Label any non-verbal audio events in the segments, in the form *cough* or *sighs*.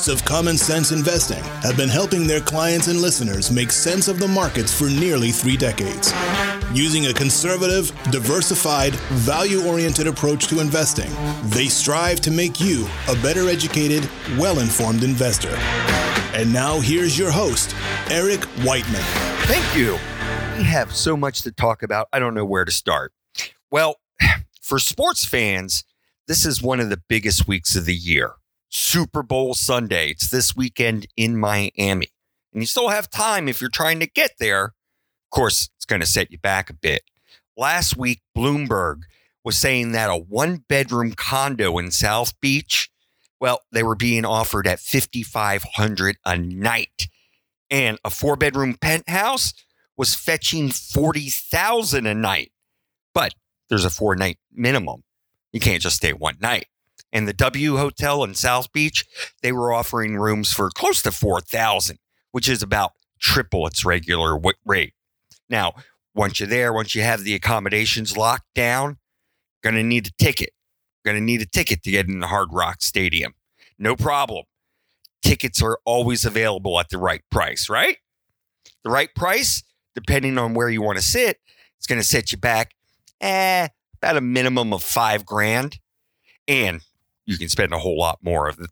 hosts of Common Sense Investing have been helping their clients and listeners make sense of the markets for nearly three decades. Using a conservative, diversified, value oriented approach to investing, they strive to make you a better educated, well informed investor. And now here's your host, Eric Whiteman. Thank you. We have so much to talk about. I don't know where to start. Well, *sighs* for sports fans, this is one of the biggest weeks of the year. Super Bowl Sunday. It's this weekend in Miami. And you still have time if you're trying to get there. Of course, it's going to set you back a bit. Last week, Bloomberg was saying that a one bedroom condo in South Beach, well, they were being offered at 5500 a night. And a four bedroom penthouse was fetching 40,000 a night. But there's a four night minimum. You can't just stay one night. And the W Hotel in South Beach, they were offering rooms for close to 4,000, which is about triple its regular rate. Now, once you're there, once you have the accommodations locked down, going to need a ticket. Going to need a ticket to get in the Hard Rock Stadium. No problem. Tickets are always available at the right price, right? The right price, depending on where you want to sit, it's going to set you back eh, about a minimum of five grand. And you can spend a whole lot more of the,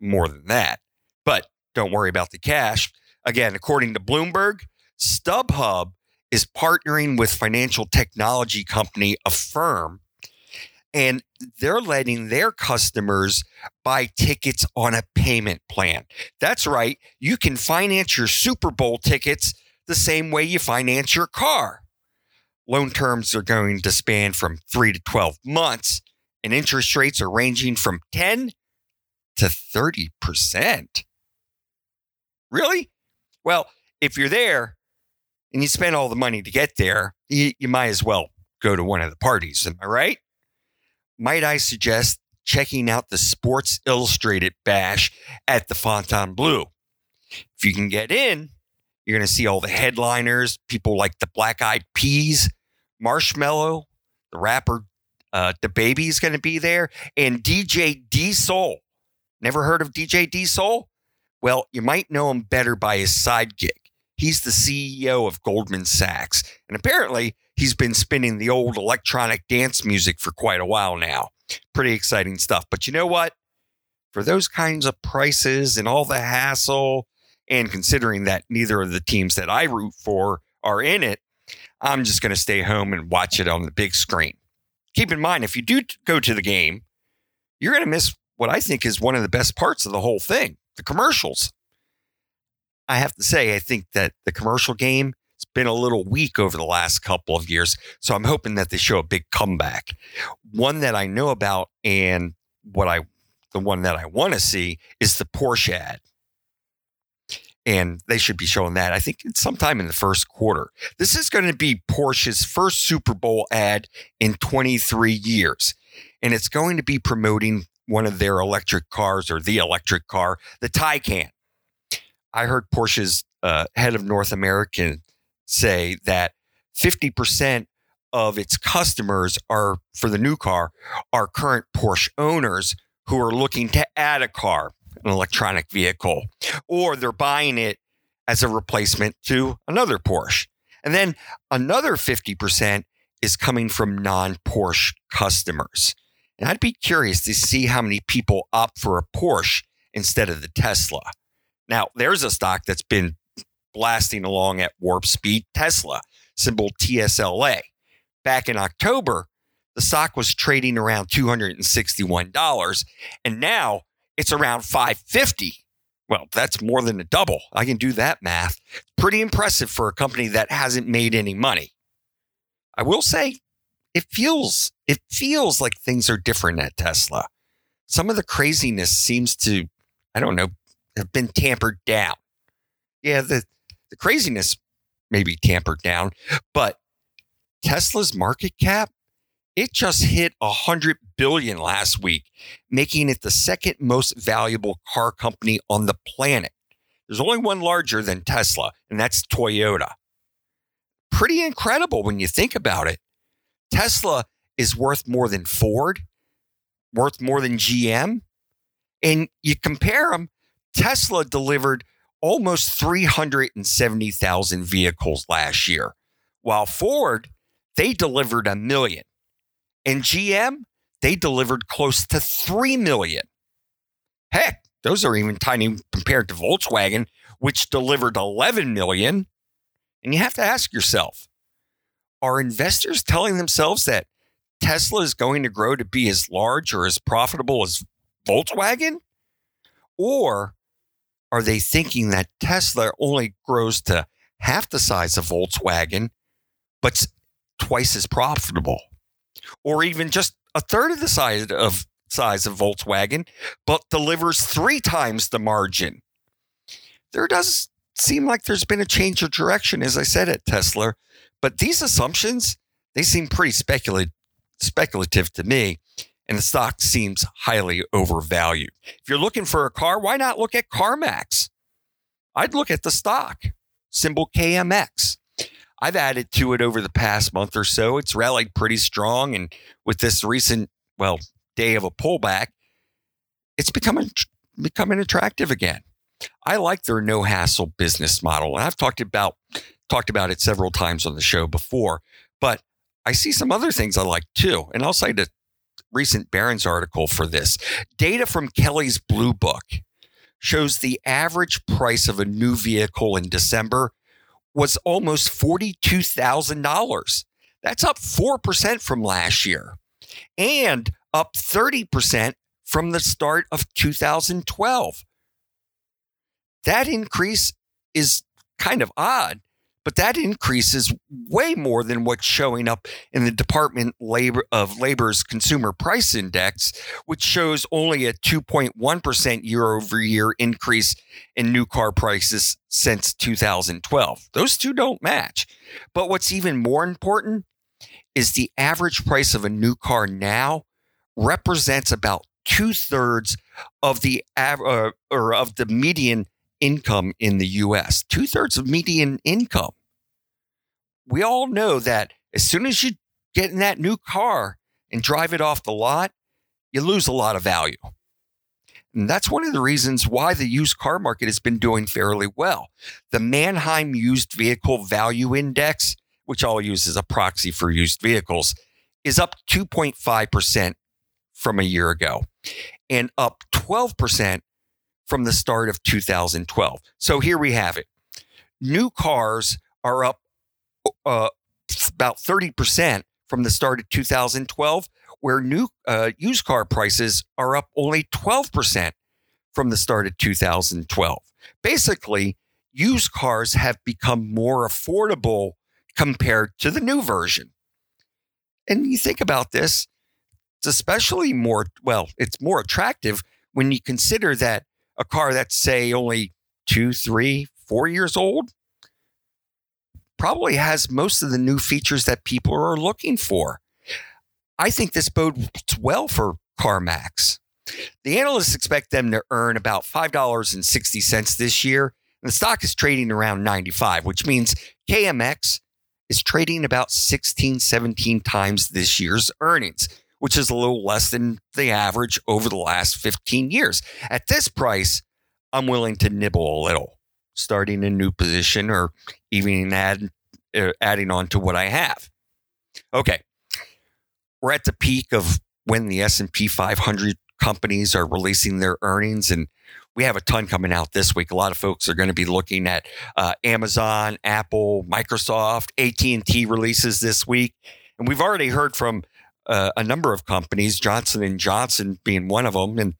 more than that. But don't worry about the cash. Again, according to Bloomberg, StubHub is partnering with financial technology company Affirm and they're letting their customers buy tickets on a payment plan. That's right. You can finance your Super Bowl tickets the same way you finance your car. Loan terms are going to span from 3 to 12 months and interest rates are ranging from 10 to 30%. Really? Well, if you're there and you spend all the money to get there, you, you might as well go to one of the parties. Am I right? Might I suggest checking out the Sports Illustrated bash at the Fontainebleau? If you can get in, you're going to see all the headliners, people like the Black Eyed Peas, Marshmello, the rapper uh, DaBaby is going to be there, and DJ D-Sol. Never heard of DJ D-Sol? Well, you might know him better by his side gig. He's the CEO of Goldman Sachs, and apparently he's been spinning the old electronic dance music for quite a while now. Pretty exciting stuff. But you know what? For those kinds of prices and all the hassle, and considering that neither of the teams that I root for are in it, I'm just going to stay home and watch it on the big screen keep in mind, if you do go to the game, you're going to miss what I think is one of the best parts of the whole thing the commercials. I have to say, I think that the commercial game has been a little weak over the last couple of years. So I'm hoping that they show a big comeback. One that I know about and what I, the one that I want to see is the Porsche ad and they should be showing that. I think it's sometime in the first quarter. This is going to be Porsche's first Super Bowl ad in 23 years, and it's going to be promoting one of their electric cars or the electric car, the Taycan. I heard Porsche's uh, head of North American say that 50% of its customers are for the new car are current Porsche owners who are looking to add a car an electronic vehicle, or they're buying it as a replacement to another Porsche. And then another 50% is coming from non Porsche customers. And I'd be curious to see how many people opt for a Porsche instead of the Tesla. Now, there's a stock that's been blasting along at warp speed Tesla, symbol TSLA. Back in October, the stock was trading around $261. And now it's around 550. Well, that's more than a double. I can do that math. Pretty impressive for a company that hasn't made any money. I will say it feels it feels like things are different at Tesla. Some of the craziness seems to I don't know have been tampered down. Yeah, the the craziness may be tampered down, but Tesla's market cap it just hit 100 billion last week, making it the second most valuable car company on the planet. There's only one larger than Tesla, and that's Toyota. Pretty incredible when you think about it. Tesla is worth more than Ford, worth more than GM. And you compare them, Tesla delivered almost 370,000 vehicles last year, while Ford, they delivered a million. And GM, they delivered close to 3 million. Heck, those are even tiny compared to Volkswagen, which delivered 11 million. And you have to ask yourself are investors telling themselves that Tesla is going to grow to be as large or as profitable as Volkswagen? Or are they thinking that Tesla only grows to half the size of Volkswagen, but twice as profitable? Or even just a third of the size of size of Volkswagen, but delivers three times the margin. There does seem like there's been a change of direction, as I said at Tesla, but these assumptions they seem pretty speculative speculative to me, and the stock seems highly overvalued. If you're looking for a car, why not look at CarMax? I'd look at the stock, symbol KMX. I've added to it over the past month or so. It's rallied pretty strong. And with this recent, well, day of a pullback, it's becoming becoming attractive again. I like their no hassle business model. And I've talked about talked about it several times on the show before, but I see some other things I like too. And I'll cite a recent Barron's article for this. Data from Kelley's Blue Book shows the average price of a new vehicle in December was almost $42,000. That's up 4% from last year and up 30% from the start of 2012. That increase is kind of odd but that increase is way more than what's showing up in the Department Labor of Labor's Consumer Price Index, which shows only a 2.1% year over year increase in new car prices since 2012. Those two don't match. But what's even more important is the average price of a new car now represents about two thirds of the uh, or of the median income in the U.S. Two thirds of median income we all know that as soon as you get in that new car and drive it off the lot, you lose a lot of value. And that's one of the reasons why the used car market has been doing fairly well. The Manheim Used Vehicle Value Index, which I'll use as a proxy for used vehicles, is up 2.5% from a year ago and up 12% from the start of 2012. So here we have it. New cars are up uh, about 30% from the start of 2012, where new uh, used car prices are up only 12% from the start of 2012. Basically, used cars have become more affordable compared to the new version. And you think about this, it's especially more, well, it's more attractive when you consider that a car that's, say, only two, three, four years old probably has most of the new features that people are looking for. I think this bodes well for CarMax. The analysts expect them to earn about $5.60 this year, and the stock is trading around 95, which means KMX is trading about 16, 17 times this year's earnings, which is a little less than the average over the last 15 years. At this price, I'm willing to nibble a little starting a new position or even add, uh, adding on to what I have. Okay. We're at the peak of when the S&P 500 companies are releasing their earnings and we have a ton coming out this week. A lot of folks are going to be looking at uh, Amazon, Apple, Microsoft, AT&T releases this week. And we've already heard from uh, a number of companies, Johnson Johnson being one of them, and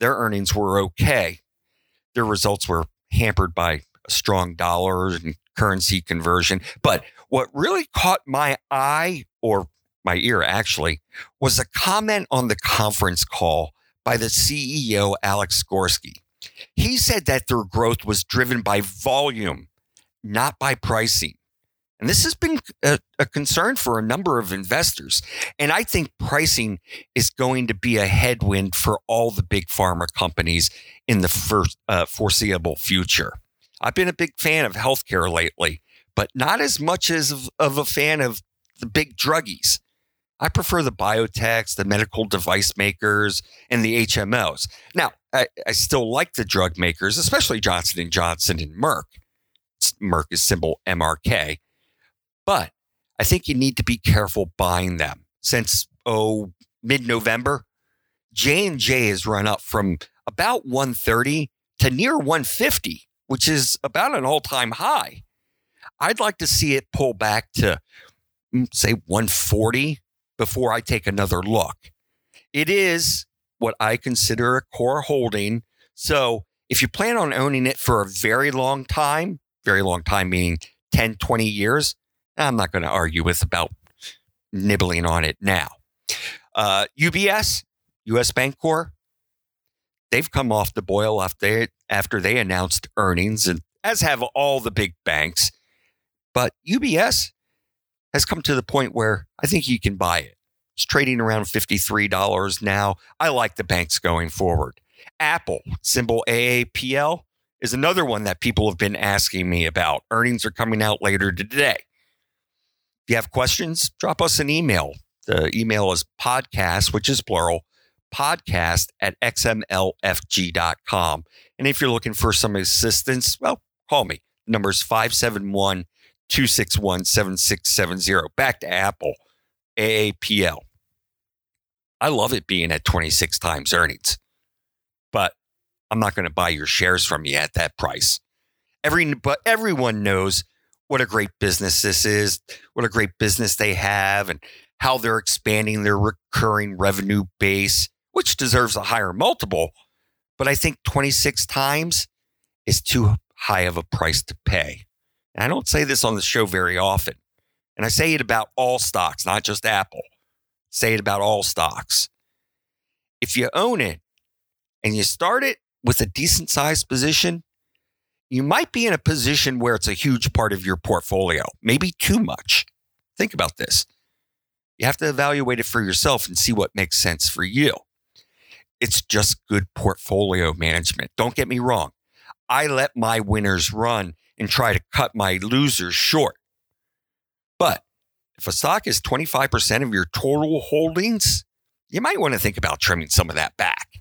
their earnings were okay. Their results were hampered by a strong dollar and currency conversion. But what really caught my eye, or my ear actually, was a comment on the conference call by the CEO, Alex Gorsky. He said that their growth was driven by volume, not by pricing. And this has been a, a, concern for a number of investors. And I think pricing is going to be a headwind for all the big pharma companies in the first, uh, foreseeable future. I've been a big fan of healthcare lately, but not as much as of, of a fan of the big druggies. I prefer the biotechs, the medical device makers, and the HMOs. Now, I, I still like the drug makers, especially Johnson and Johnson and Merck. Merck is symbol MRK, but I think you need to be careful buying them since oh mid November. J and J has run up from about 130 to near 150, which is about an all time high. I'd like to see it pull back to mm, say 140 before I take another look. It is what I consider a core holding. So if you plan on owning it for a very long time, very long time meaning 10, 20 years, I'm not going to argue with about nibbling on it now. Uh, UBS, US Bancorp, they've come off the boil after, after they announced earnings, and as have all the big banks. But UBS has come to the point where I think you can buy it. It's trading around $53 now. I like the banks going forward. Apple, symbol AAPL, is another one that people have been asking me about. Earnings are coming out later today. If you have questions, drop us an email. The email is podcast, which is plural, podcast at xmlfg.com. And if you're looking for some assistance, well, call me. The number is 571 261 7670. Back to Apple, AAPL. I love it being at 26 times earnings, but I'm not going to buy your shares from you at that price. Every, but everyone knows what a great business this is, what a great business they have, and how they're expanding their recurring revenue base, which deserves a higher multiple. But I think 26 times is too high of a price to pay. And I don't say this on the show very often. And I say it about all stocks, not just Apple say it about all stocks. If you own it and you start it with a decent sized position, you might be in a position where it's a huge part of your portfolio, maybe too much. Think about this. You have to evaluate it for yourself and see what makes sense for you. It's just good portfolio management. Don't get me wrong. I let my winners run and try to cut my losers short. But if a stock is 25% of your total holdings, you might want to think about trimming some of that back.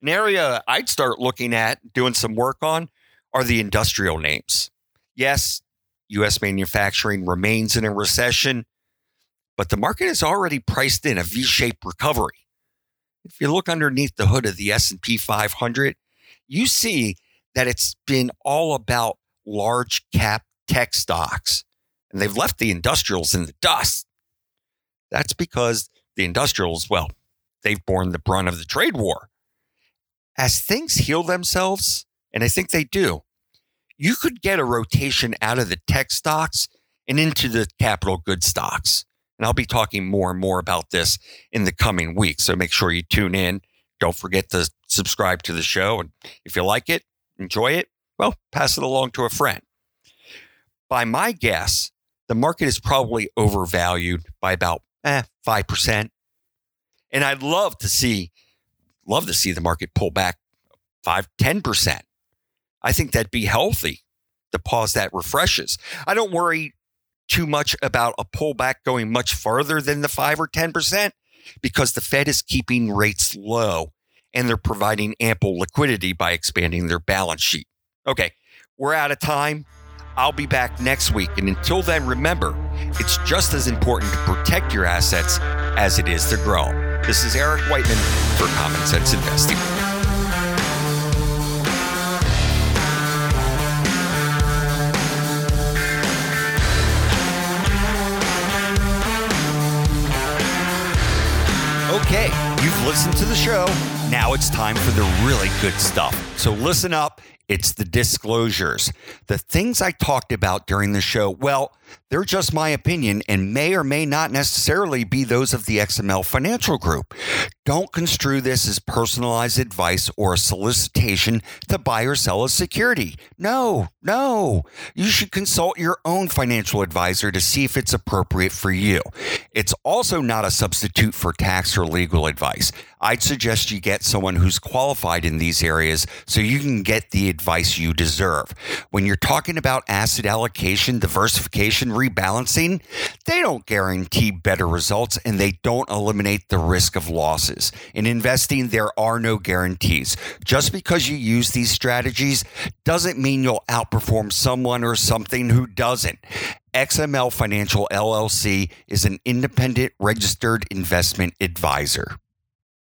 An area I'd start looking at doing some work on are the industrial names. Yes, US manufacturing remains in a recession, but the market has already priced in a V-shaped recovery. If you look underneath the hood of the S&P 500, you see that it's been all about large cap tech stocks and they've left the industrials in the dust. That's because the industrials, well, they've borne the brunt of the trade war. As things heal themselves, and I think they do, you could get a rotation out of the tech stocks and into the capital goods stocks. And I'll be talking more and more about this in the coming weeks. So make sure you tune in. Don't forget to subscribe to the show. And if you like it, enjoy it, well, pass it along to a friend. By my guess, the market is probably overvalued by about eh, 5%. And I'd love to see, love to see the market pull back 5, 10%. I think that'd be healthy. The pause that refreshes. I don't worry too much about a pullback going much further than the 5 or 10% because the Fed is keeping rates low and they're providing ample liquidity by expanding their balance sheet. Okay, we're out of time. I'll be back next week. And until then, remember, it's just as important to protect your assets as it is to grow. This is Eric Whiteman for Common Sense Investing. You've to the show. Now it's time for the really good stuff. So listen up it's the disclosures. The things I talked about during the show, well, they're just my opinion and may or may not necessarily be those of the XML Financial Group. Don't construe this as personalized advice or a solicitation to buy or sell a security. No, no. You should consult your own financial advisor to see if it's appropriate for you. It's also not a substitute for tax or legal advice. I'd suggest you get someone who's qualified in these areas so you can get the advice you deserve. When you're talking about asset allocation, diversification, rebalancing, they don't guarantee better results and they don't eliminate the risk of losses. In investing, there are no guarantees. Just because you use these strategies doesn't mean you'll outperform someone or something who doesn't. XML Financial LLC is an independent registered investment advisor.